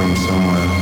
From somewhere,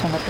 ¿Qué